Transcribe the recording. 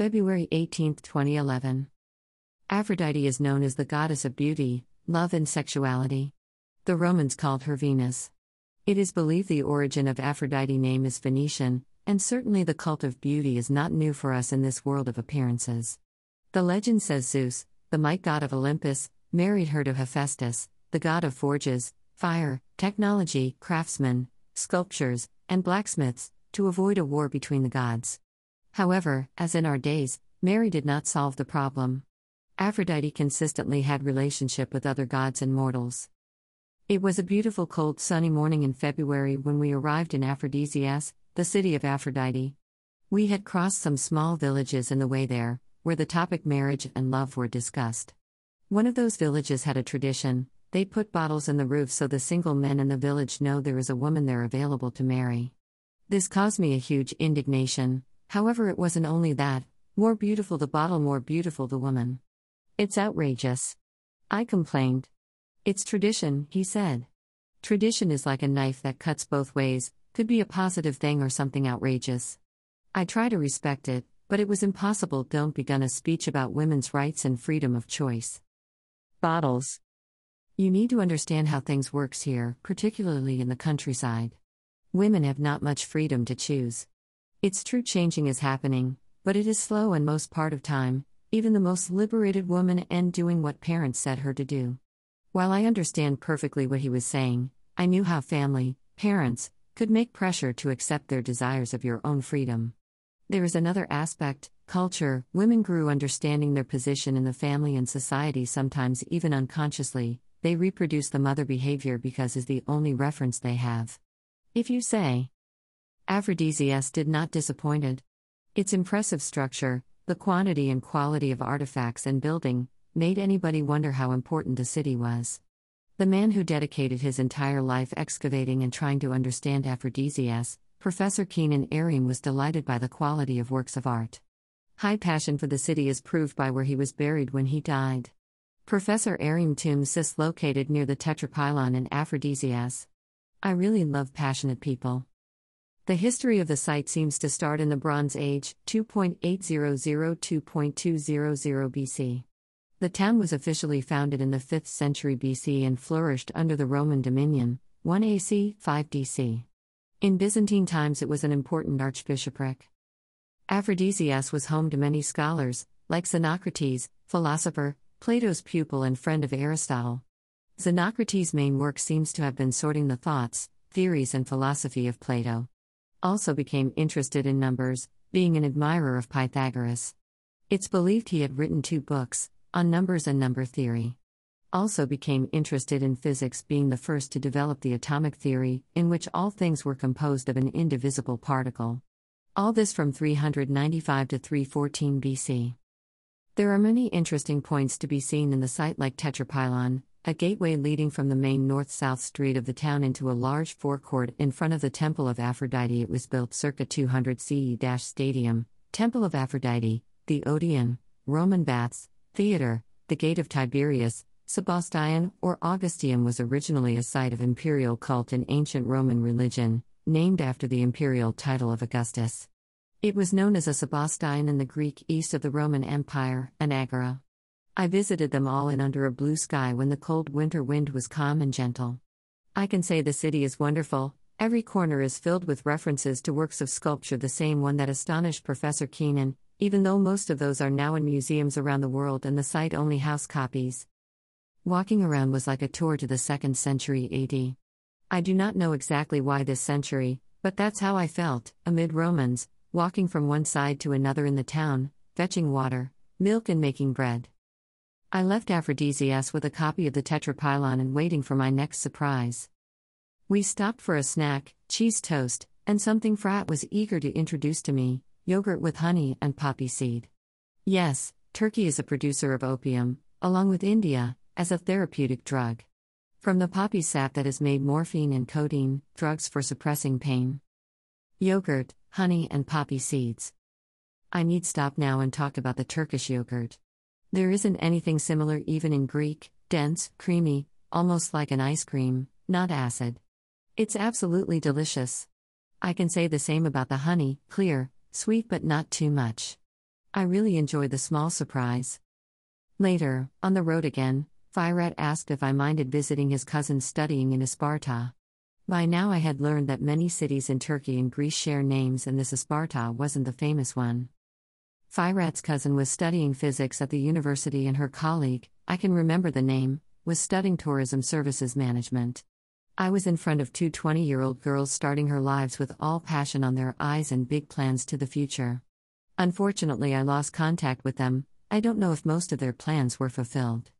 February 18, 2011. Aphrodite is known as the goddess of beauty, love, and sexuality. The Romans called her Venus. It is believed the origin of Aphrodite name is Phoenician, and certainly the cult of beauty is not new for us in this world of appearances. The legend says Zeus, the might god of Olympus, married her to Hephaestus, the god of forges, fire, technology, craftsmen, sculptures, and blacksmiths, to avoid a war between the gods. However, as in our days, marry did not solve the problem. Aphrodite consistently had relationship with other gods and mortals. It was a beautiful cold sunny morning in February when we arrived in Aphrodisias, the city of Aphrodite. We had crossed some small villages in the way there, where the topic marriage and love were discussed. One of those villages had a tradition they put bottles in the roof so the single men in the village know there is a woman there available to marry. This caused me a huge indignation, however, it wasn't only that more beautiful the bottle, more beautiful the woman. It's outrageous. I complained. It's tradition, he said. Tradition is like a knife that cuts both ways, could be a positive thing or something outrageous. I try to respect it, but it was impossible. Don't begun a speech about women's rights and freedom of choice. Bottles. You need to understand how things works here, particularly in the countryside. Women have not much freedom to choose. It's true changing is happening, but it is slow and most part of time, even the most liberated woman and doing what parents set her to do. While I understand perfectly what he was saying, I knew how family, parents, could make pressure to accept their desires of your own freedom. There is another aspect culture. Women grew understanding their position in the family and society, sometimes even unconsciously. They reproduce the mother behavior because is the only reference they have. If you say, Aphrodisias did not disappointed. Its impressive structure, the quantity and quality of artifacts and building, made anybody wonder how important the city was. The man who dedicated his entire life excavating and trying to understand Aphrodisias, Professor Kenan Erim was delighted by the quality of works of art. High passion for the city is proved by where he was buried when he died. Professor Arim tomb sits located near the Tetrapylon in Aphrodisias. I really love passionate people. The history of the site seems to start in the Bronze Age, 2.800 2.200 BC. The town was officially founded in the 5th century BC and flourished under the Roman dominion, 1 AC, 5 DC. In Byzantine times, it was an important archbishopric. Aphrodisias was home to many scholars, like Xenocrates, philosopher, Plato's pupil and friend of Aristotle. Xenocrates' main work seems to have been sorting the thoughts, theories, and philosophy of Plato. Also became interested in numbers, being an admirer of Pythagoras. It's believed he had written two books, on numbers and number theory. Also became interested in physics, being the first to develop the atomic theory, in which all things were composed of an indivisible particle. All this from 395 to 314 BC. There are many interesting points to be seen in the site, like Tetrapylon, a gateway leading from the main north south street of the town into a large forecourt in front of the Temple of Aphrodite. It was built circa 200 CE Stadium, Temple of Aphrodite, the Odeon, Roman baths, Theater, the Gate of Tiberius, Sebasteion or Augusteum was originally a site of imperial cult in ancient Roman religion, named after the imperial title of Augustus. It was known as a Sebasteion in the Greek east of the Roman Empire, an agora. I visited them all in under a blue sky when the cold winter wind was calm and gentle. I can say the city is wonderful, every corner is filled with references to works of sculpture, the same one that astonished Professor Kenan, even though most of those are now in museums around the world and the site only house copies. Walking around was like a tour to the 2nd century AD. I do not know exactly why this century, but that's how I felt, amid Romans, walking from one side to another in the town, fetching water, milk, and making bread. I left Aphrodisias with a copy of the Tetrapylon and waiting for my next surprise. We stopped for a snack, cheese toast, and something Firat was eager to introduce to me yogurt with honey and poppy seed. Yes, Turkey is a producer of opium, along with India, as a therapeutic drug. From the poppy sap that is made morphine and codeine, drugs for suppressing pain. Yogurt, honey, and poppy seeds. I need stop now and talk about the Turkish yogurt. There isn't anything similar even in Greek, dense, creamy, almost like an ice cream, not acid. It's absolutely delicious. I can say the same about the honey, clear, sweet but not too much. I really enjoyed the small surprise. Later, on the road again, Firat asked if I minded visiting his cousin studying in Isparta. By now, I had learned that many cities in Turkey and Greece share names, and this Isparta wasn't the famous one. Firat's cousin was studying physics at the university, and her colleague, I can remember the name, was studying tourism services management. I was in front of two 20 year old girls starting her lives with all passion on their eyes and big plans to the future. Unfortunately, I lost contact with them, I don't know if most of their plans were fulfilled.